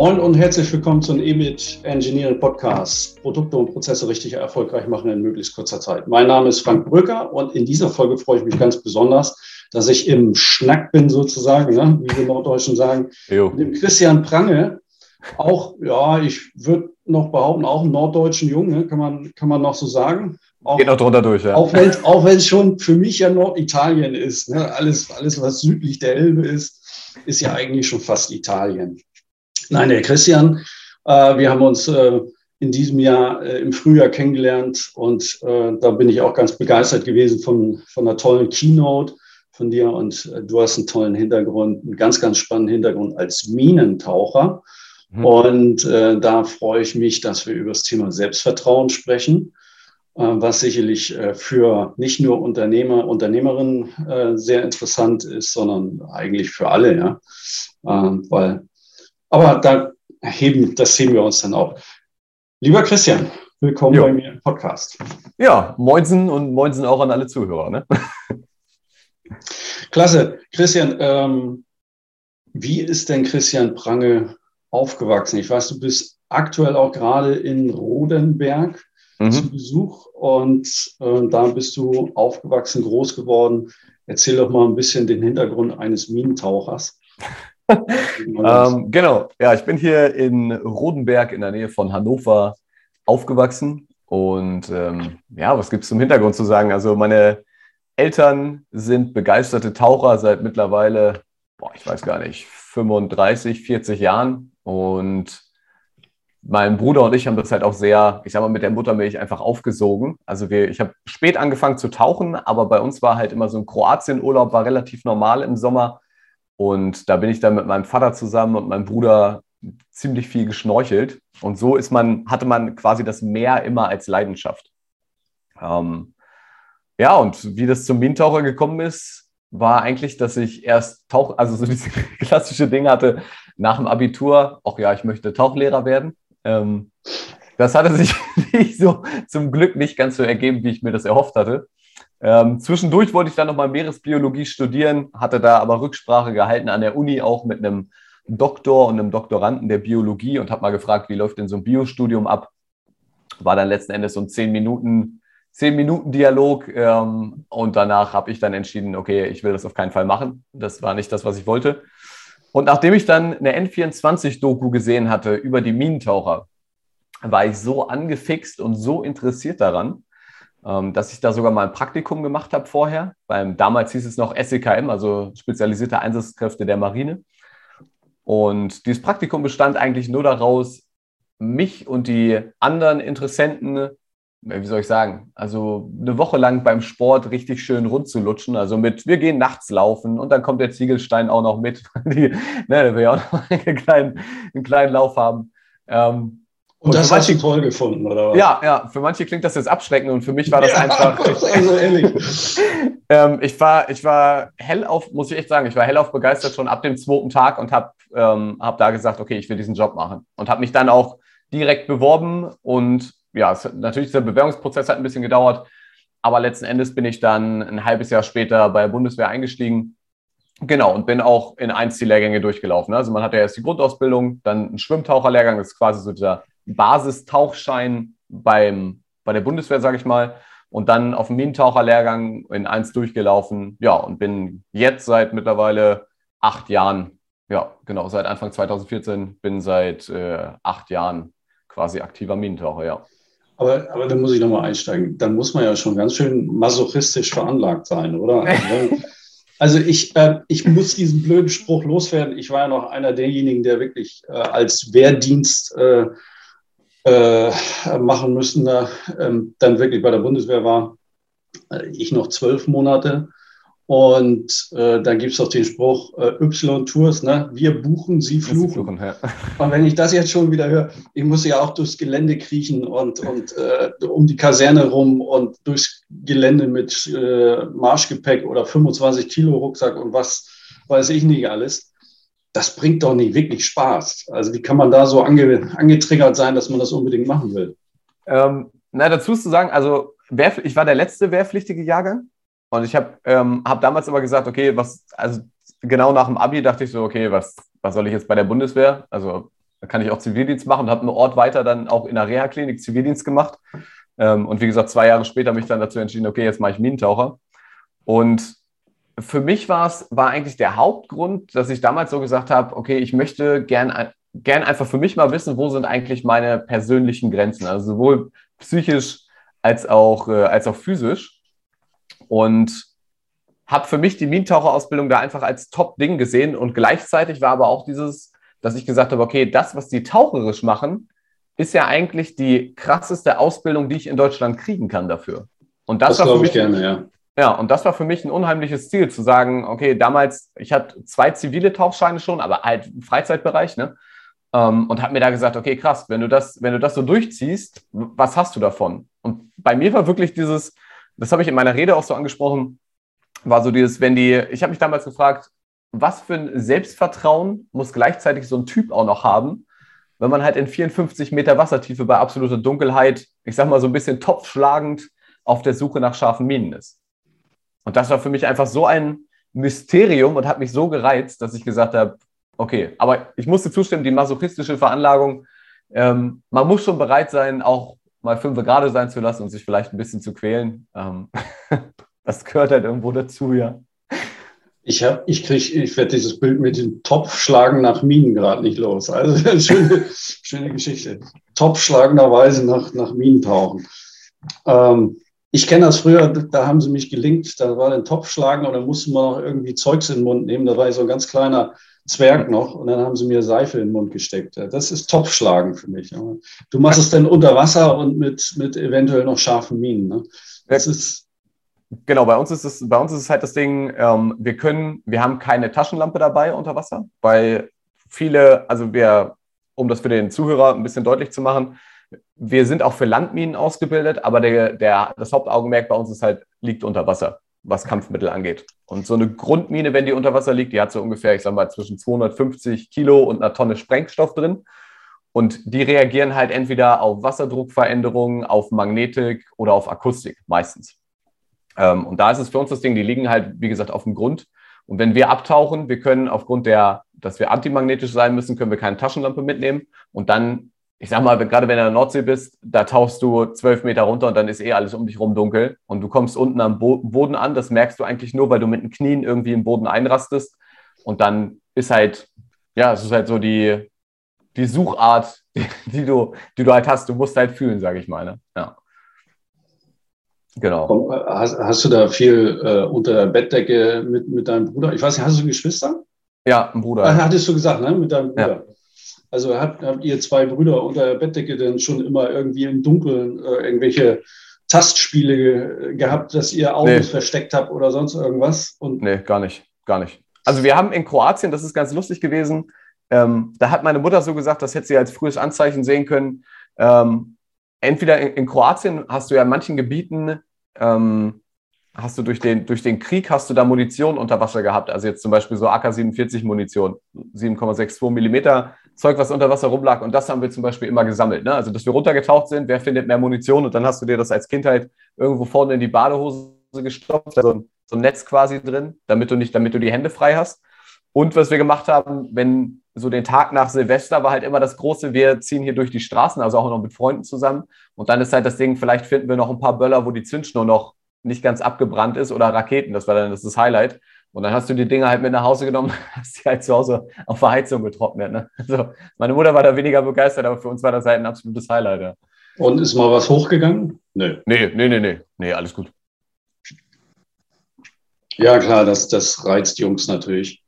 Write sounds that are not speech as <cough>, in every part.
Moin und herzlich willkommen zum EBIT Engineering Podcast. Produkte und Prozesse richtig erfolgreich machen in möglichst kurzer Zeit. Mein Name ist Frank Brücker und in dieser Folge freue ich mich ganz besonders, dass ich im Schnack bin sozusagen, ne? wie wir Norddeutschen sagen, jo. mit dem Christian Prange. Auch, ja, ich würde noch behaupten, auch einen norddeutschen Jungen, ne? kann, man, kann man noch so sagen. Auch, Geht noch drunter durch, ja. Auch wenn auch es schon für mich ja Norditalien ist. Ne? Alles, alles, was südlich der Elbe ist, ist ja eigentlich schon fast Italien. Nein, der Christian, äh, wir haben uns äh, in diesem Jahr äh, im Frühjahr kennengelernt und äh, da bin ich auch ganz begeistert gewesen von, von einer tollen Keynote von dir und äh, du hast einen tollen Hintergrund, einen ganz, ganz spannenden Hintergrund als Minentaucher. Mhm. Und äh, da freue ich mich, dass wir über das Thema Selbstvertrauen sprechen, was sicherlich für nicht nur Unternehmer, Unternehmerinnen sehr interessant ist, sondern eigentlich für alle, ja. weil aber da heben, das heben wir uns dann auch. Lieber Christian, willkommen jo. bei mir im Podcast. Ja, moinsen und moinsen auch an alle Zuhörer. Ne? <laughs> Klasse. Christian, ähm, wie ist denn Christian Prange aufgewachsen? Ich weiß, du bist aktuell auch gerade in Rodenberg mhm. zu Besuch und äh, da bist du aufgewachsen, groß geworden. Erzähl doch mal ein bisschen den Hintergrund eines Minentauchers. <laughs> ähm, genau, ja, ich bin hier in Rodenberg in der Nähe von Hannover aufgewachsen. Und ähm, ja, was gibt es zum Hintergrund zu sagen? Also meine Eltern sind begeisterte Taucher seit mittlerweile, boah, ich weiß gar nicht, 35, 40 Jahren. Und mein Bruder und ich haben das halt auch sehr, ich sag mal, mit der Muttermilch einfach aufgesogen. Also wir, ich habe spät angefangen zu tauchen, aber bei uns war halt immer so ein Kroatien-Urlaub, war relativ normal im Sommer. Und da bin ich dann mit meinem Vater zusammen und meinem Bruder ziemlich viel geschnorchelt. Und so ist man, hatte man quasi das Meer immer als Leidenschaft. Ähm, ja, und wie das zum Minentaucher gekommen ist, war eigentlich, dass ich erst Tauch, also so diese <laughs> klassische Ding hatte nach dem Abitur, ach ja, ich möchte Tauchlehrer werden. Ähm, das hatte sich <laughs> nicht so zum Glück nicht ganz so ergeben, wie ich mir das erhofft hatte. Ähm, zwischendurch wollte ich dann nochmal Meeresbiologie studieren, hatte da aber Rücksprache gehalten an der Uni auch mit einem Doktor und einem Doktoranden der Biologie und habe mal gefragt, wie läuft denn so ein Biostudium ab? War dann letzten Endes so ein 10 Minuten, 10 Minuten Dialog ähm, und danach habe ich dann entschieden, okay, ich will das auf keinen Fall machen. Das war nicht das, was ich wollte. Und nachdem ich dann eine N24-Doku gesehen hatte über die Minentaucher, war ich so angefixt und so interessiert daran, dass ich da sogar mal ein Praktikum gemacht habe vorher. Beim, damals hieß es noch SEKM, also spezialisierte Einsatzkräfte der Marine. Und dieses Praktikum bestand eigentlich nur daraus, mich und die anderen Interessenten, wie soll ich sagen, also eine Woche lang beim Sport richtig schön rund zu lutschen. Also mit, wir gehen nachts laufen und dann kommt der Ziegelstein auch noch mit. <laughs> Die, ne, der will ja auch noch einen kleinen, einen kleinen Lauf haben. Ähm, und, das hast du toll gefunden, oder was? Ja, ja, für manche klingt das jetzt abschreckend und für mich war das <laughs> ja, einfach. Also ehrlich. <laughs> ähm, ich war, ich war hellauf, muss ich echt sagen, ich war hellauf begeistert schon ab dem zweiten Tag und habe ähm, hab da gesagt, okay, ich will diesen Job machen. Und habe mich dann auch direkt beworben und ja, es, natürlich der Bewerbungsprozess hat ein bisschen gedauert, aber letzten Endes bin ich dann ein halbes Jahr später bei der Bundeswehr eingestiegen. Genau, und bin auch in eins die Lehrgänge durchgelaufen. Also man hat ja erst die Grundausbildung, dann einen Schwimmtaucherlehrgang, das ist quasi so dieser Basistauchschein beim, bei der Bundeswehr, sage ich mal, und dann auf dem Minentaucherlehrgang in eins durchgelaufen. Ja, und bin jetzt seit mittlerweile acht Jahren, ja, genau, seit Anfang 2014, bin seit äh, acht Jahren quasi aktiver Minentaucher, ja. Aber, aber da muss ich nochmal einsteigen. Dann muss man ja schon ganz schön masochistisch veranlagt sein, oder? <laughs> Also ich, äh, ich muss diesen blöden Spruch loswerden. Ich war ja noch einer derjenigen, der wirklich äh, als Wehrdienst äh, äh, machen müssen, da, ähm, dann wirklich bei der Bundeswehr war. Äh, ich noch zwölf Monate. Und äh, dann gibt es auch den Spruch äh, Y-Tours, ne? wir buchen, sie fluchen. fluchen ja. Und wenn ich das jetzt schon wieder höre, ich muss ja auch durchs Gelände kriechen und, und äh, um die Kaserne rum und durchs Gelände mit äh, Marschgepäck oder 25 Kilo Rucksack und was weiß ich nicht alles das bringt doch nicht wirklich Spaß. Also wie kann man da so ange, angetriggert sein, dass man das unbedingt machen will? Ähm, na, dazu ist zu sagen, also ich war der letzte wehrpflichtige Jahrgang und ich habe ähm, hab damals aber gesagt, okay, was, also genau nach dem Abi dachte ich so, okay, was, was soll ich jetzt bei der Bundeswehr? Also Da kann ich auch Zivildienst machen und habe einen Ort weiter dann auch in der Reha-Klinik Zivildienst gemacht. Ähm, und wie gesagt, zwei Jahre später mich dann dazu entschieden, okay, jetzt mache ich Minentaucher. Und für mich war es, war eigentlich der Hauptgrund, dass ich damals so gesagt habe, okay, ich möchte gern, gern einfach für mich mal wissen, wo sind eigentlich meine persönlichen Grenzen, also sowohl psychisch als auch, äh, als auch physisch. Und habe für mich die Minentaucherausbildung da einfach als Top-Ding gesehen und gleichzeitig war aber auch dieses, dass ich gesagt habe, okay, das, was die taucherisch machen, ist ja eigentlich die krasseste Ausbildung, die ich in Deutschland kriegen kann dafür. Und das, das glaube ich gerne, ja. Ja, und das war für mich ein unheimliches Ziel, zu sagen, okay, damals, ich hatte zwei zivile Tauchscheine schon, aber halt im Freizeitbereich, ne? Ähm, und habe mir da gesagt, okay, krass, wenn du das, wenn du das so durchziehst, was hast du davon? Und bei mir war wirklich dieses, das habe ich in meiner Rede auch so angesprochen, war so dieses, wenn die, ich habe mich damals gefragt, was für ein Selbstvertrauen muss gleichzeitig so ein Typ auch noch haben, wenn man halt in 54 Meter Wassertiefe bei absoluter Dunkelheit, ich sag mal so ein bisschen topfschlagend auf der Suche nach scharfen Minen ist. Und das war für mich einfach so ein Mysterium und hat mich so gereizt, dass ich gesagt habe, okay, aber ich musste zustimmen, die masochistische Veranlagung, ähm, man muss schon bereit sein, auch mal fünf gerade sein zu lassen und sich vielleicht ein bisschen zu quälen. Ähm, <laughs> das gehört halt irgendwo dazu, ja. Ich ich ich werde dieses Bild mit dem Topfschlagen nach Minen gerade nicht los. Also <laughs> eine schöne, schöne Geschichte. Topfschlagenderweise nach, nach Minen tauchen. Ähm, ich kenne das früher, da haben sie mich gelinkt, da war ein Topfschlagen und dann musste man noch irgendwie Zeugs in den Mund nehmen. Da war ich so ein ganz kleiner Zwerg noch und dann haben sie mir Seife in den Mund gesteckt. Das ist Topfschlagen für mich. Du machst es dann unter Wasser und mit, mit eventuell noch scharfen Minen. Ne? Das ist Genau, bei uns ist es, bei uns ist es halt das Ding, ähm, wir können, wir haben keine Taschenlampe dabei unter Wasser, weil viele, also wir, um das für den Zuhörer ein bisschen deutlich zu machen, wir sind auch für Landminen ausgebildet, aber der, der, das Hauptaugenmerk bei uns ist halt, liegt unter Wasser, was Kampfmittel angeht. Und so eine Grundmine, wenn die unter Wasser liegt, die hat so ungefähr, ich sag mal, zwischen 250 Kilo und einer Tonne Sprengstoff drin. Und die reagieren halt entweder auf Wasserdruckveränderungen, auf Magnetik oder auf Akustik meistens. Ähm, und da ist es für uns das Ding, die liegen halt, wie gesagt, auf dem Grund. Und wenn wir abtauchen, wir können aufgrund der, dass wir antimagnetisch sein müssen, können wir keine Taschenlampe mitnehmen. Und dann, ich sag mal, gerade wenn du in der Nordsee bist, da tauchst du zwölf Meter runter und dann ist eh alles um dich rum dunkel. Und du kommst unten am Bo Boden an. Das merkst du eigentlich nur, weil du mit den Knien irgendwie im Boden einrastest. Und dann ist halt, ja, es ist halt so die, die Suchart, <laughs> die, die, du, die du halt hast. Du musst halt fühlen, sage ich mal. Ne? Ja. Genau. Hast, hast, du da viel äh, unter der Bettdecke mit, mit deinem Bruder? Ich weiß nicht, hast du Geschwister? Ja, ein Bruder. Ach, hattest du gesagt, ne? Mit deinem Bruder. Ja. Also habt, habt ihr zwei Brüder unter der Bettdecke denn schon immer irgendwie im Dunkeln äh, irgendwelche Tastspiele ge gehabt, dass ihr Autos nee. versteckt habt oder sonst irgendwas? Und nee, gar nicht. Gar nicht. Also wir haben in Kroatien, das ist ganz lustig gewesen, ähm, da hat meine Mutter so gesagt, das hätte sie als frühes Anzeichen sehen können. Ähm, entweder in, in, Kroatien hast du ja in manchen Gebieten, ähm, hast du durch den, durch den Krieg, hast du da Munition unter Wasser gehabt. Also jetzt zum Beispiel so AK-47 Munition, 7,62 Millimeter Zeug, was unter Wasser rumlag. Und das haben wir zum Beispiel immer gesammelt. Ne? Also, dass wir runtergetaucht sind, wer findet mehr Munition? Und dann hast du dir das als Kind halt irgendwo vorne in die Badehose gestopft, also so ein Netz quasi drin, damit du nicht, damit du die Hände frei hast. Und was wir gemacht haben, wenn so den Tag nach Silvester war halt immer das große, wir ziehen hier durch die Straßen, also auch noch mit Freunden zusammen. Und dann ist halt das Ding, vielleicht finden wir noch ein paar Böller, wo die Zündschnur noch nicht ganz abgebrannt ist oder Raketen, das war dann das, das Highlight. Und dann hast du die Dinger halt mit nach Hause genommen, <laughs> hast die halt zu Hause auf der Heizung getrocknet. Ne? <laughs> Also meine Mutter war da weniger begeistert, aber für uns war das halt ein absolutes Highlight. Ja. Und ist mal was hochgegangen? Nee. Nee, nee, nee, nee. Nee, alles gut. Ja, klar, das, das reizt Jungs natürlich.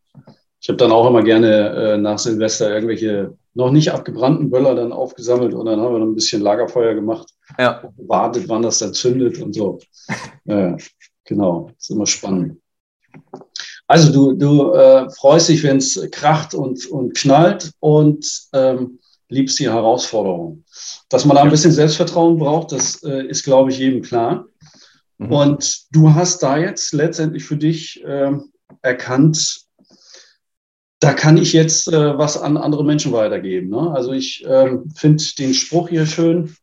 Ich habe dann auch immer gerne äh, nach Silvester irgendwelche noch nicht abgebrannten Böller dann aufgesammelt und dann haben wir noch ein bisschen Lagerfeuer gemacht. Ja. Wartet, wann das dann zündet und so. <laughs> Ja, genau, ist immer spannend. Also du, du äh, freust dich, wenn es kracht und, und knallt und ähm, liebst die Herausforderung. Dass man da ein bisschen Selbstvertrauen braucht, das äh, ist, glaube ich, jedem klar. Mhm. Und du hast da jetzt letztendlich für dich äh, erkannt, da kann ich jetzt äh, was an andere Menschen weitergeben. Ne? Also ich ähm, finde den Spruch hier schön.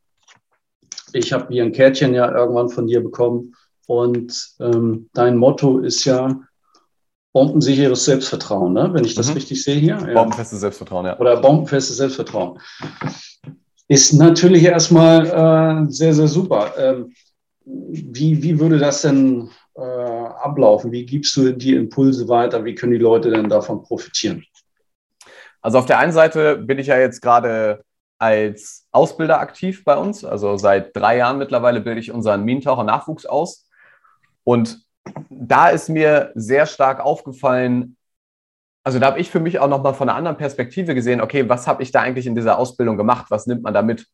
Ich habe hier ein Kärtchen ja irgendwann von dir bekommen und ähm, dein Motto ist ja, bombensicheres Selbstvertrauen, ne? wenn ich das mhm. richtig sehe hier. Ja. Bombenfestes Selbstvertrauen, ja. Oder bombenfestes Selbstvertrauen. Ist natürlich erstmal äh, sehr, sehr super. Ähm, wie, wie würde das denn äh, ablaufen? Wie gibst du die Impulse weiter? Wie können die Leute denn davon profitieren? Also auf der einen Seite bin ich ja jetzt gerade als Ausbilder aktiv bei uns. Also seit drei Jahren mittlerweile bilde ich unseren Minentaucher-Nachwuchs aus. Und da ist mir sehr stark aufgefallen, also da habe ich für mich auch nochmal von einer anderen Perspektive gesehen, okay, was habe ich da eigentlich in dieser Ausbildung gemacht? Was nimmt man da mit?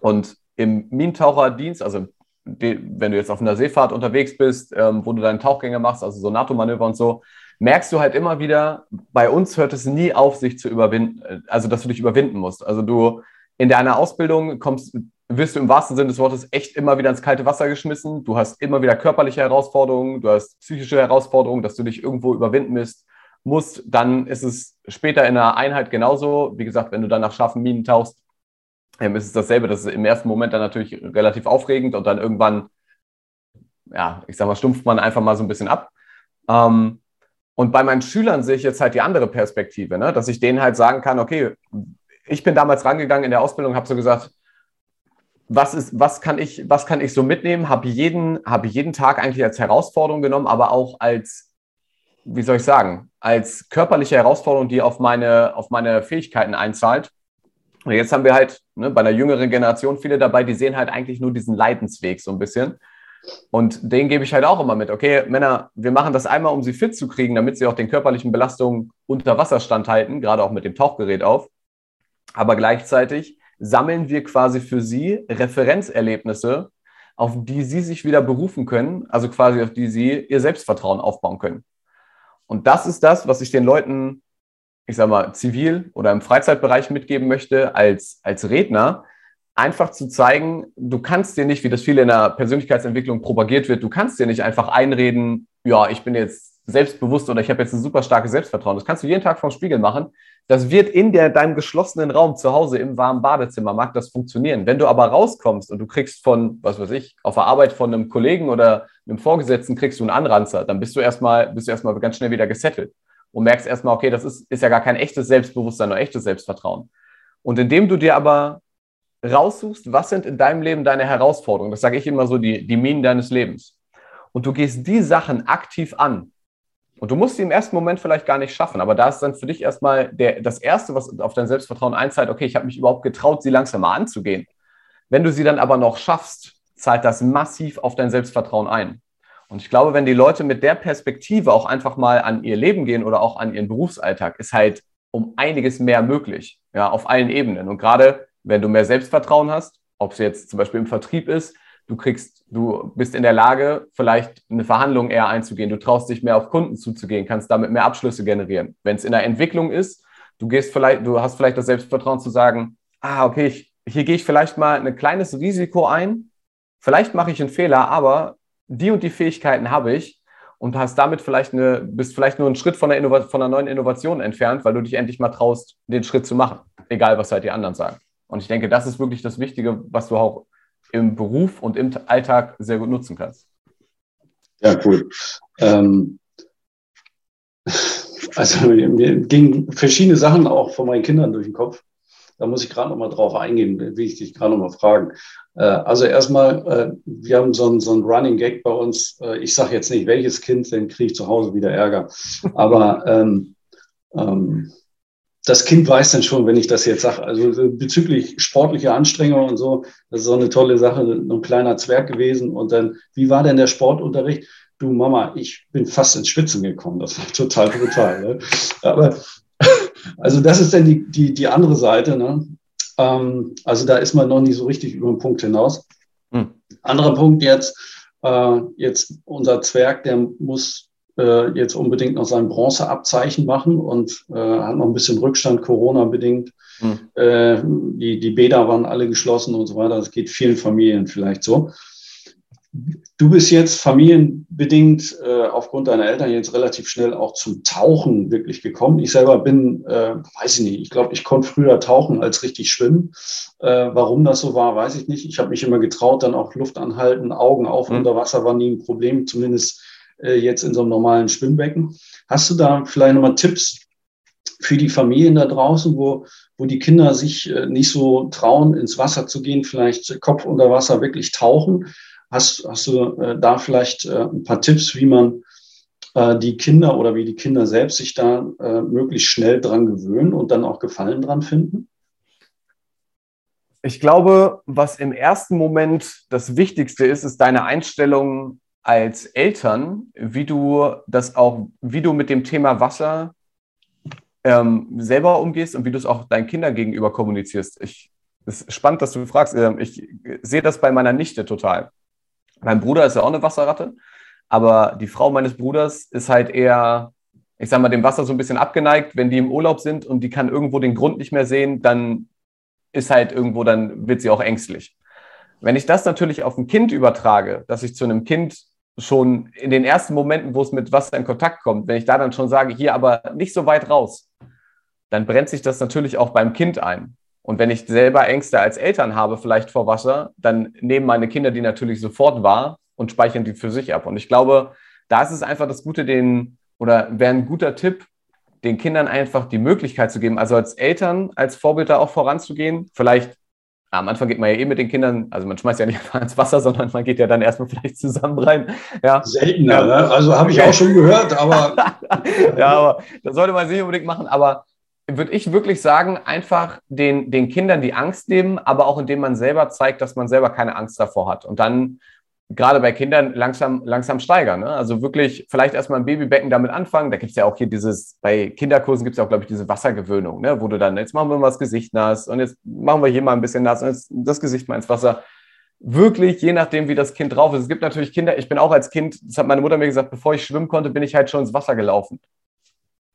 Und im Minentaucherdienst, also wenn du jetzt auf einer Seefahrt unterwegs bist, ähm, wo du deine Tauchgänge machst, also so NATO-Manöver und so, merkst du halt immer wieder, bei uns hört es nie auf, sich zu überwinden, äh, also dass du dich überwinden musst. Also du in deiner Ausbildung kommst, wirst du im wahrsten Sinne des Wortes echt immer wieder ins kalte Wasser geschmissen. Du hast immer wieder körperliche Herausforderungen, du hast psychische Herausforderungen, dass du dich irgendwo überwinden musst. musst. Dann ist es später in der Einheit genauso. Wie gesagt, wenn du dann nach scharfen Minen tauchst, ähm, ist es dasselbe. Das ist im ersten Moment dann natürlich relativ aufregend und dann irgendwann, ja, ich sag mal, stumpft man einfach mal so ein bisschen ab. Ähm, und bei meinen Schülern sehe ich jetzt halt die andere Perspektive, ne? dass ich denen halt sagen kann, okay, ich bin damals rangegangen in der Ausbildung, habe so gesagt, was, ist, was, kann ich, was kann ich so mitnehmen? Habe jeden, hab jeden Tag eigentlich als Herausforderung genommen, aber auch als, wie soll ich sagen, als körperliche Herausforderung, die auf meine, auf meine Fähigkeiten einzahlt. Und jetzt haben wir halt ne, bei einer jüngeren Generation viele dabei, die sehen halt eigentlich nur diesen Leidensweg so ein bisschen. Und den gebe ich halt auch immer mit. Okay, Männer, wir machen das einmal, um sie fit zu kriegen, damit sie auch den körperlichen Belastungen unter Wasser standhalten, gerade auch mit dem Tauchgerät auf. Aber gleichzeitig sammeln wir quasi für sie Referenzerlebnisse, auf die sie sich wieder berufen können, also quasi auf die sie ihr Selbstvertrauen aufbauen können. Und das ist das, was ich den Leuten, ich sag mal, zivil oder im Freizeitbereich mitgeben möchte, als, als Redner, einfach zu zeigen, du kannst dir nicht, wie das viel in der Persönlichkeitsentwicklung propagiert wird, du kannst dir nicht einfach einreden, ja, ich bin jetzt selbstbewusst oder ich habe jetzt ein super starkes Selbstvertrauen. Das kannst du jeden Tag vom Spiegel machen. Das wird in der, deinem geschlossenen Raum zu Hause im warmen Badezimmer, mag das funktionieren. Wenn du aber rauskommst und du kriegst von, was weiß ich, auf der Arbeit von einem Kollegen oder einem Vorgesetzten kriegst du einen Anranzer, dann bist du erstmal, bist ganz schnell wieder gesettelt und merkst erstmal, okay, das ist, ist ja gar kein echtes Selbstbewusstsein oder echtes Selbstvertrauen. Und indem du dir aber raussuchst, was sind in deinem Leben deine Herausforderungen. Das sage ich immer so, die, die Minen deines Lebens. Und du gehst die Sachen aktiv an. Und du musst sie im ersten Moment vielleicht gar nicht schaffen, aber da ist dann für dich erstmal der, das Erste, was auf dein Selbstvertrauen einzahlt, okay, ich habe mich überhaupt getraut, sie langsam mal anzugehen. Wenn du sie dann aber noch schaffst, zahlt das massiv auf dein Selbstvertrauen ein. Und ich glaube, wenn die Leute mit der Perspektive auch einfach mal an ihr Leben gehen oder auch an ihren Berufsalltag, ist halt um einiges mehr möglich, ja, auf allen Ebenen. Und gerade wenn du mehr Selbstvertrauen hast, ob es jetzt zum Beispiel im Vertrieb ist, du kriegst, du bist in der Lage, vielleicht eine Verhandlung eher einzugehen, du traust dich mehr auf Kunden zuzugehen, kannst damit mehr Abschlüsse generieren. Wenn es in der Entwicklung ist, du gehst vielleicht, du hast vielleicht das Selbstvertrauen zu sagen, ah, okay, ich, hier gehe ich vielleicht mal ein kleines Risiko ein, vielleicht mache ich einen Fehler, aber die und die Fähigkeiten habe ich und hast damit vielleicht eine, bist vielleicht nur einen Schritt von einer, von einer neuen Innovation entfernt, weil du dich endlich mal traust, den Schritt zu machen, egal was halt die anderen sagen. Und ich denke, das ist wirklich das Wichtige, was du auch im Beruf und im Alltag sehr gut nutzen kannst. Ja, cool. Ähm, also mir gingen verschiedene Sachen auch von meinen Kindern durch den Kopf. Da muss ich gerade noch mal drauf eingehen, will ich dich gerade noch mal fragen. Äh, also erstmal, äh, wir haben so ein, so ein Running Gag bei uns. Äh, ich sage jetzt nicht, welches Kind, dann kriege ich zu Hause wieder Ärger. Aber ähm, ähm, das Kind weiß dann schon, wenn ich das jetzt sage. Also bezüglich sportlicher Anstrengung und so, das ist so eine tolle Sache, ein kleiner Zwerg gewesen. Und dann, wie war denn der Sportunterricht? Du Mama, ich bin fast ins Schwitzen gekommen. Das war <laughs> total brutal. Ne? Aber <laughs> also das ist dann die, die, die andere Seite. Ne? Ähm, also da ist man noch nicht so richtig über den Punkt hinaus. Hm. Anderer Punkt jetzt, äh, jetzt unser Zwerg, der muss äh, jetzt unbedingt noch sein Bronzeabzeichen machen und äh, hat noch ein bisschen Rückstand, Corona-bedingt. Mhm. Äh, die, die Bäder waren alle geschlossen und so weiter. Das geht vielen Familien vielleicht so. Du bist jetzt familienbedingt äh, aufgrund deiner Eltern jetzt relativ schnell auch zum Tauchen wirklich gekommen. Ich selber bin, äh, weiß ich nicht, ich glaube, ich konnte früher tauchen als richtig schwimmen. Äh, warum das so war, weiß ich nicht. Ich habe mich immer getraut, dann auch Luft anhalten, Augen auf, mhm. unter Wasser war nie ein Problem, zumindest äh, jetzt in so einem normalen Schwimmbecken. Hast du da vielleicht nochmal Tipps für die Familien da draußen, wo, wo die Kinder sich äh, nicht so trauen, ins Wasser zu gehen, vielleicht Kopf unter Wasser wirklich tauchen? Hast, hast du äh, da vielleicht äh, ein paar Tipps, wie man äh, die Kinder oder wie die Kinder selbst sich da äh, möglichst schnell dran gewöhnen und dann auch Gefallen dran finden? Ich glaube, was im ersten Moment das Wichtigste ist, ist deine Einstellung als Eltern, wie du das auch, wie du mit dem Thema Wasser ähm, selber umgehst und wie du es auch deinen Kindern gegenüber kommunizierst. Ich, es ist spannend, dass du fragst. Ähm, ich sehe das bei meiner Nichte total. Mein Bruder ist ja auch eine Wasserratte, aber die Frau meines Bruders ist halt eher, ich sag mal, dem Wasser so ein bisschen abgeneigt. Wenn die im Urlaub sind und die kann irgendwo den Grund nicht mehr sehen, dann ist halt irgendwo, dann wird sie auch ängstlich. Wenn ich das natürlich auf ein Kind übertrage, dass ich zu einem Kind schon in den ersten Momenten, wo es mit Wasser in Kontakt kommt, wenn ich da dann schon sage, hier aber nicht so weit raus, dann brennt sich das natürlich auch beim Kind ein. Und wenn ich selber Ängste als Eltern habe, vielleicht vor Wasser, dann nehmen meine Kinder die natürlich sofort wahr und speichern die für sich ab. Und ich glaube, da ist es einfach das Gute, den, oder wäre ein guter Tipp, den Kindern einfach die Möglichkeit zu geben, also als Eltern, als Vorbild da auch voranzugehen. Vielleicht am Anfang geht man ja eh mit den Kindern, also man schmeißt ja nicht <laughs> einfach ins Wasser, sondern man geht ja dann erstmal vielleicht zusammen rein. Ja. Seltener, ja. Ne? also habe ich auch schon gehört, aber. <laughs> ja, aber das sollte man sich unbedingt machen. Aber würde ich wirklich sagen, einfach den, den Kindern die Angst nehmen, aber auch indem man selber zeigt, dass man selber keine Angst davor hat. Und dann gerade bei Kindern langsam, langsam steigern. Ne? Also wirklich vielleicht erstmal im Babybecken damit anfangen. Da gibt es ja auch hier dieses, bei Kinderkursen gibt es ja auch, glaube ich, diese Wassergewöhnung, ne? wo du dann, jetzt machen wir mal das Gesicht nass und jetzt machen wir hier mal ein bisschen nass und jetzt das Gesicht mal ins Wasser. Wirklich, je nachdem, wie das Kind drauf ist. Es gibt natürlich Kinder, ich bin auch als Kind, das hat meine Mutter mir gesagt, bevor ich schwimmen konnte, bin ich halt schon ins Wasser gelaufen.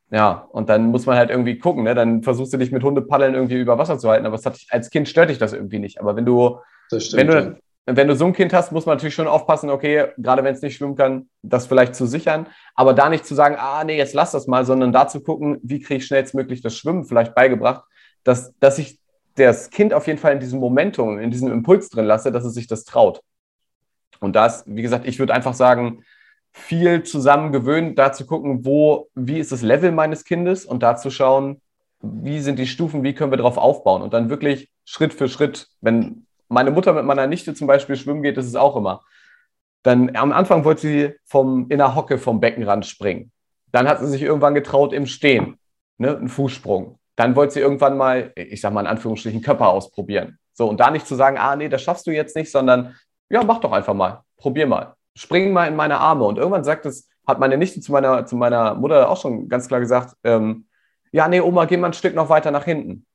Ja, und dann muss man halt irgendwie gucken, ne? Dann versuchst du dich mit Hundepaddeln irgendwie über Wasser zu halten, aber hat, als Kind stört dich das irgendwie nicht. Aber wenn du, stimmt, wenn du, ja wenn du so ein Kind hast, muss man natürlich schon aufpassen, okay, gerade wenn es nicht schwimmen kann, das vielleicht zu sichern, aber da nicht zu sagen, ah, nee, jetzt lass das mal, sondern da zu gucken, wie kriege ich schnellstmöglich das Schwimmen vielleicht beigebracht, dass, dass ich das Kind auf jeden Fall in diesem Momentum, in diesem Impuls drin lasse, dass es sich das traut. Und das, wie gesagt, ich würde einfach sagen, viel zusammen gewöhnen, da zu gucken, wo, wie ist das Level meines Kindes und da zu schauen, wie sind die Stufen, wie können wir darauf aufbauen und dann wirklich Schritt für Schritt, wenn meine Mutter mit meiner Nichte zum Beispiel schwimmen geht, ist es auch immer. Dann am Anfang wollte sie vom, in der Hocke vom Beckenrand springen. Dann hat sie sich irgendwann getraut im Stehen, ne, einen Fußsprung. Dann wollte sie irgendwann mal, ich sag mal in Anführungsstrichen, Körper ausprobieren. So, und da nicht zu sagen, ah, nee, das schaffst du jetzt nicht, sondern ja, mach doch einfach mal, probier mal, spring mal in meine Arme. Und irgendwann sagt es, hat meine Nichte zu meiner, zu meiner Mutter auch schon ganz klar gesagt, ähm, ja, nee, Oma, geh mal ein Stück noch weiter nach hinten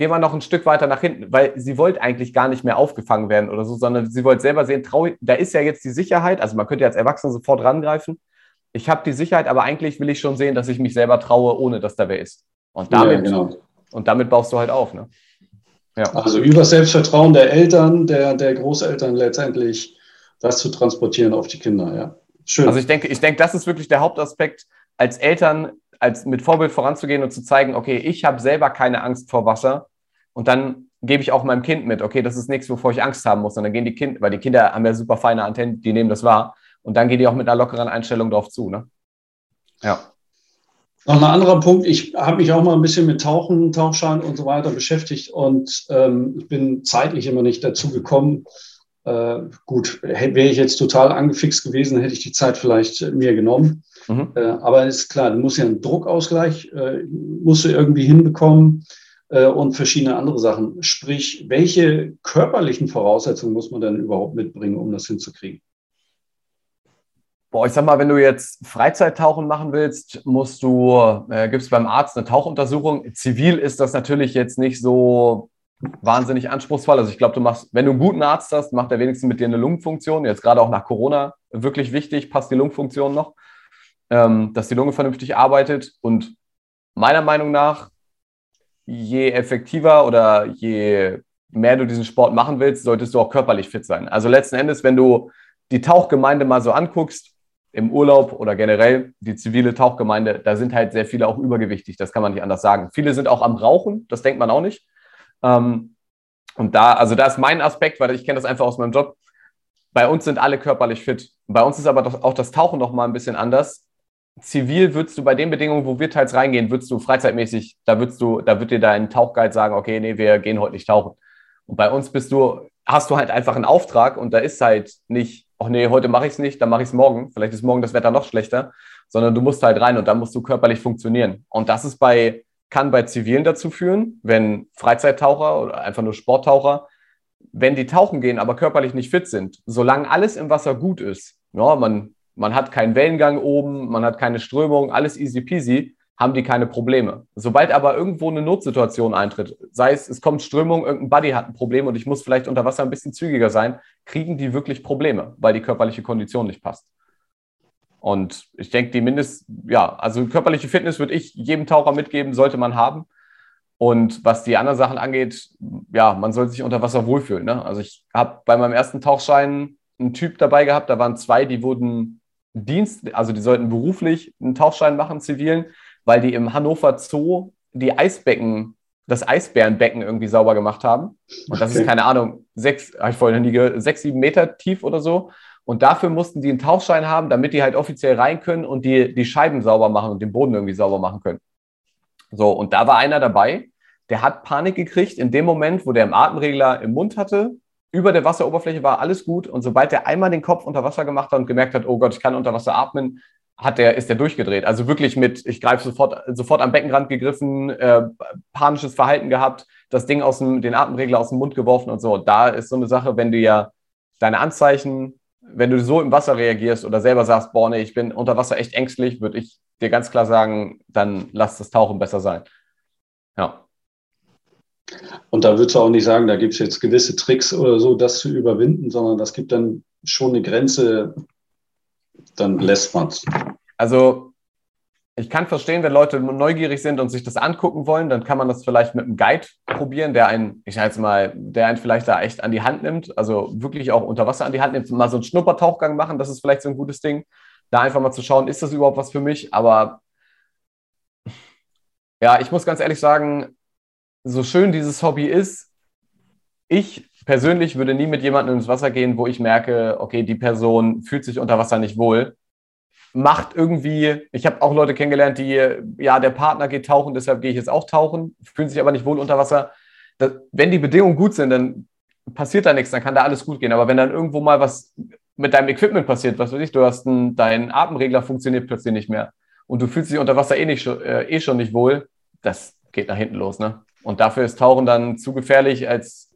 gehen wir noch ein Stück weiter nach hinten, weil sie wollte eigentlich gar nicht mehr aufgefangen werden oder so, sondern sie wollte selber sehen, trau, da ist ja jetzt die Sicherheit, also man könnte ja als Erwachsener sofort rangreifen. Ich habe die Sicherheit, aber eigentlich will ich schon sehen, dass ich mich selber traue, ohne dass da wer ist. Und damit, ja, genau. und damit baust du halt auf. Ne? Ja. Also über Selbstvertrauen der Eltern, der, der Großeltern letztendlich das zu transportieren auf die Kinder, ja. Schön. Also ich denke, ich denke, das ist wirklich der Hauptaspekt, als Eltern als mit Vorbild voranzugehen und zu zeigen, okay, ich habe selber keine Angst vor Wasser, und dann gebe ich auch meinem Kind mit, okay, das ist nichts, wovor ich Angst haben muss. Und dann gehen die Kinder, weil die Kinder haben ja super feine Antennen, die nehmen das wahr. Und dann gehen die auch mit einer lockeren Einstellung drauf zu. Ne? Ja. Noch ein anderer Punkt, ich habe mich auch mal ein bisschen mit Tauchen, Tauchschein und so weiter beschäftigt und ähm, ich bin zeitlich immer nicht dazu gekommen. Äh, gut, wäre ich jetzt total angefixt gewesen, hätte ich die Zeit vielleicht mir genommen. Mhm. Äh, aber ist klar, du musst ja einen Druckausgleich, äh, musst du irgendwie hinbekommen. Äh, und verschiedene andere Sachen. Sprich, welche körperlichen Voraussetzungen muss man denn überhaupt mitbringen, um das hinzukriegen? Boah, ich sag mal, wenn du jetzt Freizeittauchen machen willst, musst du, äh, gibt es beim Arzt eine Tauchuntersuchung. Zivil ist das natürlich jetzt nicht so wahnsinnig anspruchsvoll. Also ich glaube, du machst, wenn du einen guten Arzt hast, macht er wenigstens mit dir eine Lungenfunktion. Jetzt gerade auch nach Corona wirklich wichtig, passt die Lungenfunktion noch, ähm, dass die Lunge vernünftig arbeitet. Und meiner Meinung nach je effektiver oder je mehr du diesen Sport machen willst, solltest du auch körperlich fit sein. Also letzten Endes, wenn du die Tauchgemeinde mal so anguckst, im Urlaub oder generell die zivile Tauchgemeinde, da sind halt sehr viele auch übergewichtig, das kann man nicht anders sagen. Viele sind auch am Rauchen, das denkt man auch nicht. Ähm, und da, also da ist mein Aspekt, weil ich kenne das einfach aus meinem Job. bei uns sind alle körperlich fit. Bei uns ist aber auch das Tauchen noch mal ein bisschen anders. Zivil würdest du bei den Bedingungen, wo wir teils reingehen, würdest du freizeitmäßig, da würdest du, da wird dir dein Tauchguide sagen, okay, nee, wir gehen heute nicht tauchen. Und bei uns bist du, hast du halt einfach einen Auftrag und da ist halt nicht, ach nee, heute mache ich es nicht, dann mache ich es morgen. Vielleicht ist morgen das Wetter noch schlechter, sondern du musst halt rein und dann musst du körperlich funktionieren. Und das ist bei, kann bei Zivilen dazu führen, wenn Freizeittaucher oder einfach nur Sporttaucher wenn die tauchen gehen, aber körperlich nicht fit sind, solange alles im Wasser gut ist, ja, man, man hat keinen Wellengang oben, man hat keine Strömung, alles easy peasy, haben die keine Probleme. Sobald aber irgendwo eine Notsituation eintritt, sei es, es kommt Strömung, irgendein Buddy hat ein Problem und ich muss vielleicht unter Wasser ein bisschen zügiger sein, kriegen die wirklich Probleme, weil die körperliche Kondition nicht passt. Und ich denke, die Mindest, ja, also körperliche Fitness würde ich jedem Taucher mitgeben, sollte man haben. Und was die anderen Sachen angeht, ja, man soll sich unter Wasser wohlfühlen. Ne? Also ich habe bei meinem ersten Tauchschein einen Typ dabei gehabt, da waren zwei, die wurden Dienst, also die sollten beruflich einen Tauchschein machen, zivilen, weil die im Hannover Zoo die Eisbecken, das Eisbärenbecken irgendwie sauber gemacht haben. Und das okay. ist, keine Ahnung, sechs, ich vorhin nie gehört, sechs, sieben Meter tief oder so. Und dafür mussten die einen Tauchschein haben, damit die halt offiziell rein können und die, die Scheiben sauber machen und den Boden irgendwie sauber machen können. So, und da war einer dabei, der hat Panik gekriegt in dem Moment, wo der im Atemregler im Mund hatte. Über der Wasseroberfläche war alles gut. Und sobald er einmal den Kopf unter Wasser gemacht hat und gemerkt hat, oh Gott, ich kann unter Wasser atmen, hat der, ist der durchgedreht. Also wirklich mit, ich greife sofort, sofort am Beckenrand gegriffen, äh, panisches Verhalten gehabt, das Ding aus dem, den Atemregler aus dem Mund geworfen und so. Da ist so eine Sache, wenn du ja deine Anzeichen, wenn du so im Wasser reagierst oder selber sagst, boah, nee, ich bin unter Wasser echt ängstlich, würde ich dir ganz klar sagen, dann lass das Tauchen besser sein. Ja. Und da würdest du auch nicht sagen, da gibt es jetzt gewisse Tricks oder so, das zu überwinden, sondern das gibt dann schon eine Grenze, dann lässt man es. Also ich kann verstehen, wenn Leute neugierig sind und sich das angucken wollen, dann kann man das vielleicht mit einem Guide probieren, der einen, ich sage mal, der einen vielleicht da echt an die Hand nimmt, also wirklich auch unter Wasser an die Hand nimmt, mal so einen Schnuppertauchgang machen, das ist vielleicht so ein gutes Ding. Da einfach mal zu schauen, ist das überhaupt was für mich? Aber ja, ich muss ganz ehrlich sagen, so schön dieses Hobby ist, ich persönlich würde nie mit jemandem ins Wasser gehen, wo ich merke, okay, die Person fühlt sich unter Wasser nicht wohl. Macht irgendwie, ich habe auch Leute kennengelernt, die, ja, der Partner geht tauchen, deshalb gehe ich jetzt auch tauchen, fühlen sich aber nicht wohl unter Wasser. Das, wenn die Bedingungen gut sind, dann passiert da nichts, dann kann da alles gut gehen. Aber wenn dann irgendwo mal was mit deinem Equipment passiert, was weiß ich, du hast einen, dein Atemregler funktioniert plötzlich nicht mehr und du fühlst dich unter Wasser eh, nicht, äh, eh schon nicht wohl, das geht nach hinten los, ne? Und dafür ist Tauchen dann zu gefährlich, als,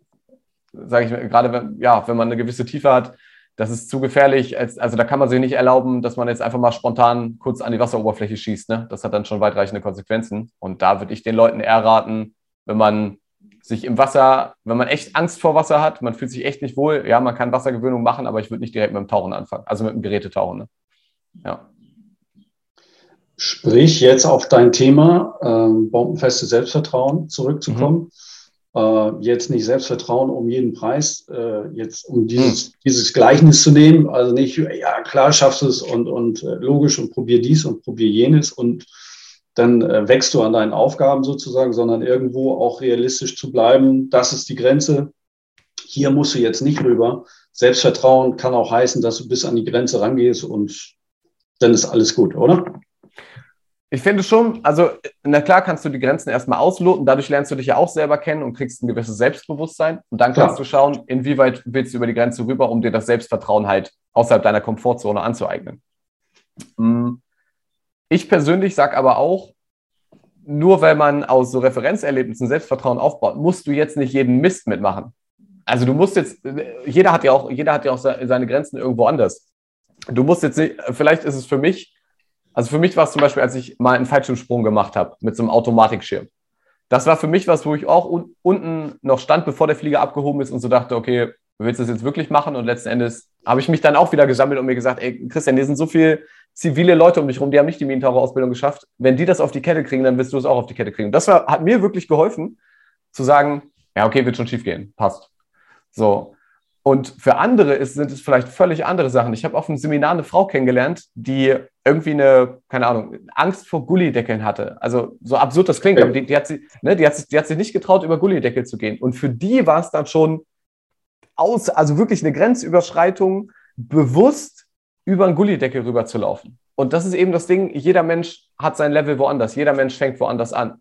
sage ich gerade, wenn, ja, wenn man eine gewisse Tiefe hat, das ist zu gefährlich. Als, also da kann man sich nicht erlauben, dass man jetzt einfach mal spontan kurz an die Wasseroberfläche schießt. Ne? Das hat dann schon weitreichende Konsequenzen. Und da würde ich den Leuten eher raten, wenn man sich im Wasser, wenn man echt Angst vor Wasser hat, man fühlt sich echt nicht wohl, ja, man kann Wassergewöhnung machen, aber ich würde nicht direkt mit dem Tauchen anfangen, also mit dem Gerätetauchen. Ne? Ja. Sprich, jetzt auf dein Thema, äh, bombenfeste Selbstvertrauen zurückzukommen. Mhm. Äh, jetzt nicht Selbstvertrauen um jeden Preis, äh, jetzt um dieses, mhm. dieses Gleichnis zu nehmen. Also nicht, ja, klar schaffst du es und, und äh, logisch und probier dies und probier jenes und dann äh, wächst du an deinen Aufgaben sozusagen, sondern irgendwo auch realistisch zu bleiben. Das ist die Grenze. Hier musst du jetzt nicht rüber. Selbstvertrauen kann auch heißen, dass du bis an die Grenze rangehst und dann ist alles gut, oder? Ich finde schon, also na klar kannst du die Grenzen erstmal ausloten, dadurch lernst du dich ja auch selber kennen und kriegst ein gewisses Selbstbewusstsein. Und dann kannst klar. du schauen, inwieweit willst du über die Grenze rüber, um dir das Selbstvertrauen halt außerhalb deiner Komfortzone anzueignen. Mm. Ich persönlich sage aber auch, nur weil man aus so Referenzerlebnissen Selbstvertrauen aufbaut, musst du jetzt nicht jeden Mist mitmachen. Also du musst jetzt, jeder hat ja auch, jeder hat ja auch seine Grenzen irgendwo anders. Du musst jetzt nicht, vielleicht ist es für mich also für mich war es zum Beispiel, als ich mal einen Fallschirmsprung gemacht habe mit so einem Automatikschirm. Das war für mich was, wo ich auch un unten noch stand, bevor der Flieger abgehoben ist und so dachte, okay, willst du das jetzt wirklich machen? Und letzten Endes habe ich mich dann auch wieder gesammelt und mir gesagt, ey, Christian, hier sind so viele zivile Leute um dich rum, die haben nicht die Minentaucher-Ausbildung geschafft. Wenn die das auf die Kette kriegen, dann wirst du es auch auf die Kette kriegen. Das war, hat mir wirklich geholfen, zu sagen, ja, okay, wird schon schief gehen, passt. So. Und für andere ist, sind es vielleicht völlig andere Sachen. Ich habe auf einem Seminar eine Frau kennengelernt, die irgendwie eine, keine Ahnung, Angst vor Gullideckeln hatte. Also so absurd das klingt, aber die, die, hat, sie, ne, die, hat, sich, die hat sich nicht getraut, über Gullideckel zu gehen. Und für die war es dann schon, aus, also wirklich eine Grenzüberschreitung, bewusst über einen Gullideckel rüber zu laufen. Und das ist eben das Ding, jeder Mensch hat sein Level woanders, jeder Mensch fängt woanders an.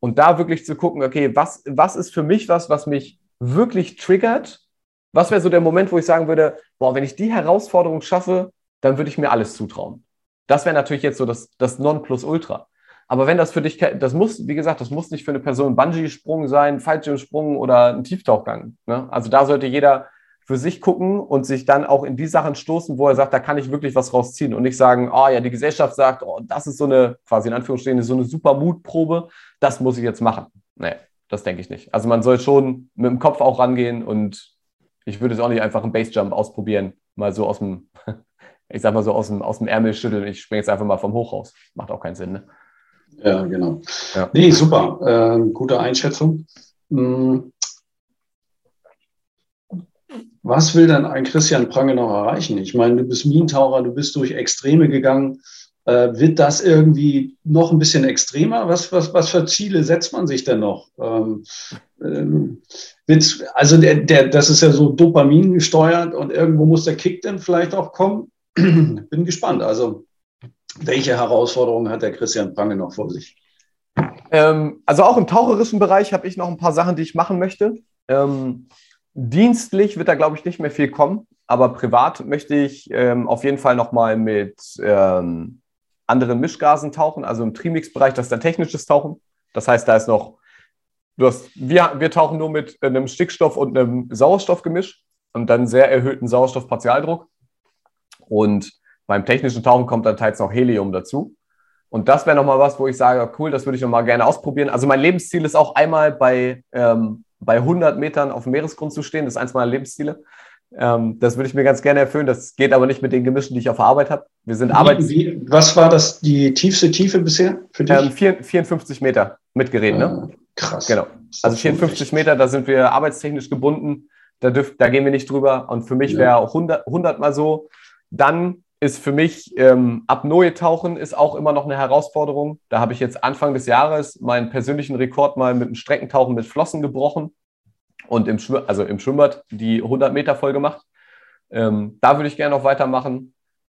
Und da wirklich zu gucken, okay, was, was ist für mich was, was mich wirklich triggert? Was wäre so der Moment, wo ich sagen würde, boah, wenn ich die Herausforderung schaffe, dann würde ich mir alles zutrauen. Das wäre natürlich jetzt so das, das Nonplusultra. Aber wenn das für dich, das muss, wie gesagt, das muss nicht für eine Person Bungee-Sprung sein, Fallschirmsprung oder ein Tieftauchgang. Ne? Also da sollte jeder für sich gucken und sich dann auch in die Sachen stoßen, wo er sagt, da kann ich wirklich was rausziehen und nicht sagen, oh ja, die Gesellschaft sagt, oh, das ist so eine, quasi in Anführungsstrichen, so eine super Mutprobe, das muss ich jetzt machen. Nee, das denke ich nicht. Also man soll schon mit dem Kopf auch rangehen und ich würde es auch nicht einfach einen Basejump ausprobieren, mal so aus dem, ich sag mal so aus dem, aus dem Ärmel schütteln, ich springe jetzt einfach mal vom Hochhaus. Macht auch keinen Sinn, ne? Ja, genau. Ja. Nee, super. Äh, gute Einschätzung. Hm. Was will denn ein Christian Prange noch erreichen? Ich meine, du bist Minentaucher, du bist durch Extreme gegangen. Äh, wird das irgendwie noch ein bisschen extremer? Was, was, was für Ziele setzt man sich denn noch? Ähm, ähm, also der, der, das ist ja so Dopamin gesteuert und irgendwo muss der Kick dann vielleicht auch kommen. <clears throat> Bin gespannt. Also welche Herausforderungen hat der Christian Prange noch vor sich? Ähm, also auch im taucherischen Bereich habe ich noch ein paar Sachen, die ich machen möchte. Ähm, Dienstlich wird da, glaube ich, nicht mehr viel kommen, aber privat möchte ich ähm, auf jeden Fall nochmal mit ähm, anderen Mischgasen tauchen, also im Trimix-Bereich, das ist dann technisches Tauchen. Das heißt, da ist noch, hast, wir, wir tauchen nur mit einem Stickstoff- und einem Sauerstoffgemisch und dann sehr erhöhten Sauerstoffpartialdruck. Und beim technischen Tauchen kommt dann teils noch Helium dazu. Und das wäre nochmal was, wo ich sage, cool, das würde ich nochmal gerne ausprobieren. Also mein Lebensziel ist auch einmal bei ähm, bei 100 Metern auf dem Meeresgrund zu stehen. Das ist eins meiner Lebensziele. Ähm, das würde ich mir ganz gerne erfüllen. Das geht aber nicht mit den Gemischen, die ich auf der Arbeit habe. Wir sind Arbeits wie, Was war das die tiefste Tiefe bisher für dich? Ähm, 54 Meter mit Gerät, ne? Ah, krass. Genau. Also 54 Meter, da sind wir arbeitstechnisch gebunden. Da, dürft, da gehen wir nicht drüber. Und für mich ja. wäre 100, 100 mal so. Dann ist für mich ähm, Apnoe-Tauchen ist auch immer noch eine Herausforderung. Da habe ich jetzt Anfang des Jahres meinen persönlichen Rekord mal mit einem Streckentauchen mit Flossen gebrochen und im, Schw also im Schwimmbad die 100 Meter voll gemacht. Ähm, da würde ich gerne noch weitermachen.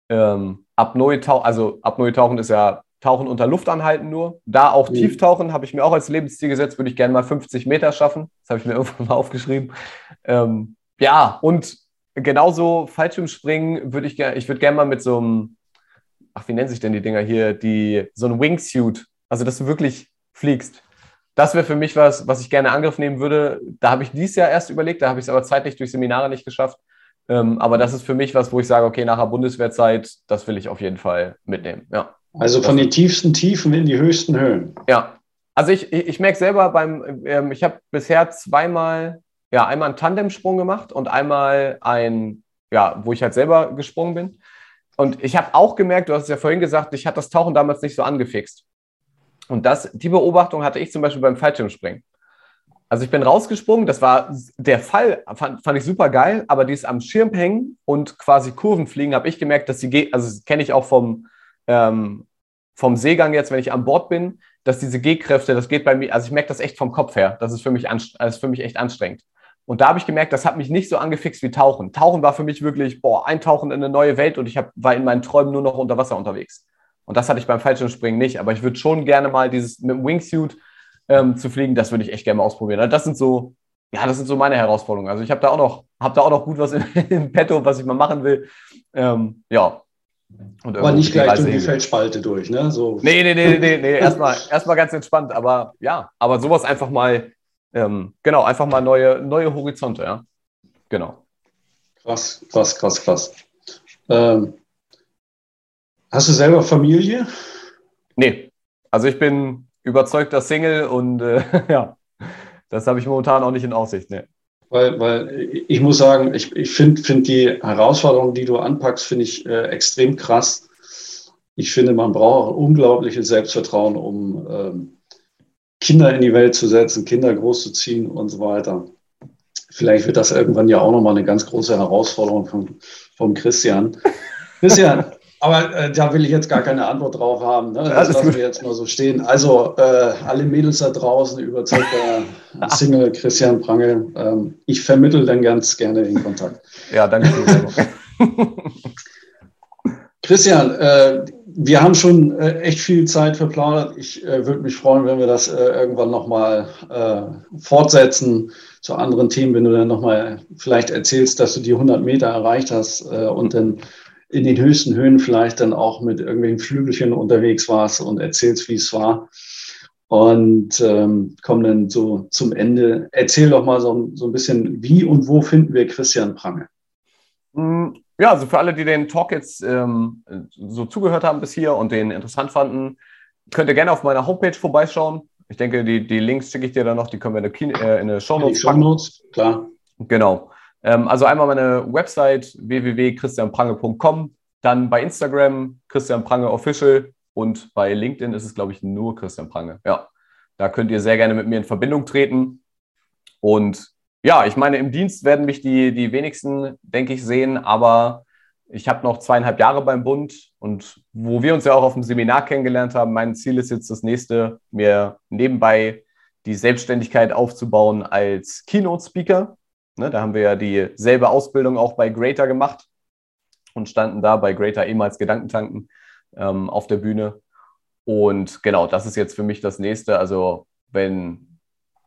Ähm, Apnoe-Tauchen, also Apnoe-Tauchen ist ja Tauchen unter Luft anhalten nur. Da auch mhm. Tieftauchen habe ich mir auch als Lebensziel gesetzt, würde ich gerne mal 50 Meter schaffen. Das habe ich mir <laughs> irgendwann mal aufgeschrieben. Ähm, ja, und genauso Fallschirmspringen würde ich gerne, ich würde gerne mal mit so einem, ach, wie nennen sich denn die Dinger hier, die, so ein Wingsuit, also dass du wirklich fliegst. Das wäre für mich was, was ich gerne in Angriff nehmen würde. Da habe ich dieses Jahr erst überlegt, da habe ich es aber zeitlich durch Seminare nicht geschafft. Ähm, aber das ist für mich was, wo ich sage, okay, nachher Bundeswehrzeit, das will ich auf jeden Fall mitnehmen. Ja. Also von den tiefsten Tiefen in die höchsten Höhen. Ja. Also ich, ich, ich merke selber beim, ähm, ich habe bisher zweimal ja, einmal einen Tandemsprung gemacht und einmal ein, ja, wo ich halt selber gesprungen bin. Und ich habe auch gemerkt, du hast es ja vorhin gesagt, ich hatte das Tauchen damals nicht so angefixt. Und das, die Beobachtung hatte ich zum Beispiel beim Fallschirmspringen. Also ich bin rausgesprungen, das war der Fall, fand, fand ich super geil, aber dies am Schirm hängen und quasi Kurven fliegen, habe ich gemerkt, dass die, also kenne ich auch vom, ähm, vom Seegang jetzt, wenn ich an Bord bin, dass diese G-Kräfte, das geht bei mir, also ich merke das echt vom Kopf her, das ist für mich, das ist für mich echt anstrengend. Und da habe ich gemerkt, das hat mich nicht so angefixt wie Tauchen. Tauchen war für mich wirklich, boah, eintauchen in eine neue Welt und ich hab, war in meinen Träumen nur noch unter Wasser unterwegs. Und das hatte ich beim Fallschirmspringen nicht. Aber ich würde schon gerne mal dieses mit dem Wingsuit ähm, zu fliegen, das würde ich echt gerne mal ausprobieren. Also das sind so, ja, das sind so meine Herausforderungen. Also ich habe da auch noch, habe da auch noch gut was im, <laughs> im Petto, was ich mal machen will. Ähm, ja. Und aber nicht gleich durch die Feldspalte durch, ne? So. Nee, nee, nee, nee, nee. <laughs> Erstmal erst ganz entspannt. Aber ja, aber sowas einfach mal ähm, genau, einfach mal neue, neue Horizonte, ja. Genau. Krass, krass, krass, krass. Ähm, hast du selber Familie? Nee. Also ich bin überzeugter Single und äh, <laughs> ja, das habe ich momentan auch nicht in Aussicht. Nee. Weil, weil ich muss sagen, ich, ich finde find die Herausforderungen, die du anpackst, finde ich äh, extrem krass. Ich finde, man braucht unglaubliches Selbstvertrauen, um ähm, Kinder in die Welt zu setzen, Kinder großzuziehen und so weiter. Vielleicht wird das irgendwann ja auch nochmal eine ganz große Herausforderung von, von Christian. <laughs> Christian, Aber äh, da will ich jetzt gar keine Antwort drauf haben. Ne? Das lassen wir jetzt mal so stehen. Also äh, alle Mädels da draußen überzeugt der <laughs> Single Christian Prange. Ähm, ich vermittle dann ganz gerne den Kontakt. Ja, danke. <laughs> Christian, äh, wir haben schon äh, echt viel Zeit verplaudert. Ich äh, würde mich freuen, wenn wir das äh, irgendwann nochmal äh, fortsetzen zu anderen Themen, wenn du dann nochmal vielleicht erzählst, dass du die 100 Meter erreicht hast äh, und dann in den höchsten Höhen vielleicht dann auch mit irgendwelchen Flügelchen unterwegs warst und erzählst, wie es war. Und ähm, komm dann so zum Ende. Erzähl doch mal so, so ein bisschen, wie und wo finden wir Christian Prange? Hm, ja, also für alle, die den Talk jetzt ähm, so zugehört haben bis hier und den interessant fanden, könnt ihr gerne auf meiner Homepage vorbeischauen. Ich denke, die, die Links schicke ich dir dann noch, die können wir in eine, äh, in eine Show Notes packen. Notes, klar. Genau. Ähm, also einmal meine Website www.christianprange.com, dann bei Instagram Christian Prange Official und bei LinkedIn ist es, glaube ich, nur Christian Prange. Ja, da könnt ihr sehr gerne mit mir in Verbindung treten. Und ja, ich meine, im Dienst werden mich die, die wenigsten, denke ich, sehen, aber ich habe noch zweieinhalb Jahre beim Bund und wo wir uns ja auch auf dem Seminar kennengelernt haben, mein Ziel ist jetzt das nächste, mir nebenbei die Selbstständigkeit aufzubauen als Keynote-Speaker. Ne, da haben wir ja dieselbe Ausbildung auch bei Greater gemacht und standen da bei Greater ehemals Gedankentanken ähm, auf der Bühne. Und genau, das ist jetzt für mich das nächste. Also wenn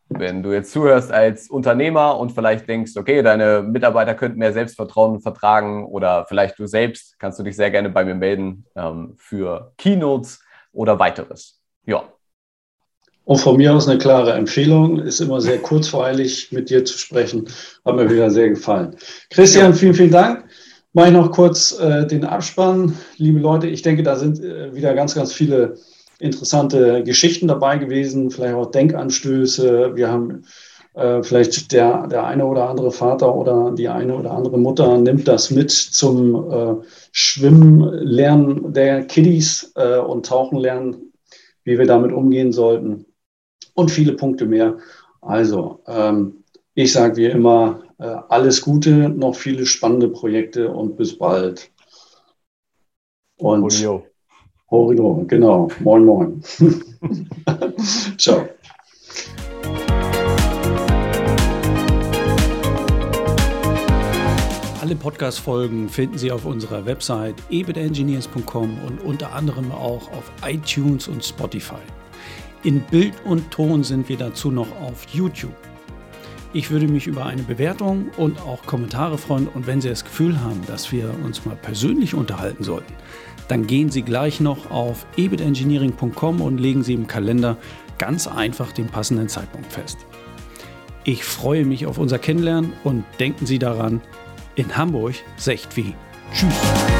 wenn du jetzt zuhörst als Unternehmer und vielleicht denkst, okay, deine Mitarbeiter könnten mehr Selbstvertrauen vertragen oder vielleicht du selbst, kannst du dich sehr gerne bei mir melden ähm, für Keynotes oder weiteres. Ja. Und von mir aus eine klare Empfehlung. Ist immer sehr kurzweilig, mit dir zu sprechen. Hat mir wieder sehr gefallen. Christian, vielen, vielen Dank. Mache ich noch kurz äh, den Abspann. Liebe Leute, ich denke, da sind äh, wieder ganz, ganz viele interessante Geschichten dabei gewesen, vielleicht auch Denkanstöße. Wir haben äh, vielleicht der, der eine oder andere Vater oder die eine oder andere Mutter nimmt das mit zum äh, Schwimmlernen der Kiddies äh, und Tauchen lernen, wie wir damit umgehen sollten und viele Punkte mehr. Also, ähm, ich sage wie immer, äh, alles Gute, noch viele spannende Projekte und bis bald. Und Audio. Horridor, genau. Moin, moin. <laughs> Ciao. Alle Podcast-Folgen finden Sie auf unserer Website ebitengineers.com und unter anderem auch auf iTunes und Spotify. In Bild und Ton sind wir dazu noch auf YouTube. Ich würde mich über eine Bewertung und auch Kommentare freuen und wenn Sie das Gefühl haben, dass wir uns mal persönlich unterhalten sollten, dann gehen Sie gleich noch auf ebitengineering.com und legen Sie im Kalender ganz einfach den passenden Zeitpunkt fest. Ich freue mich auf unser Kennenlernen und denken Sie daran, in Hamburg secht wie. Tschüss.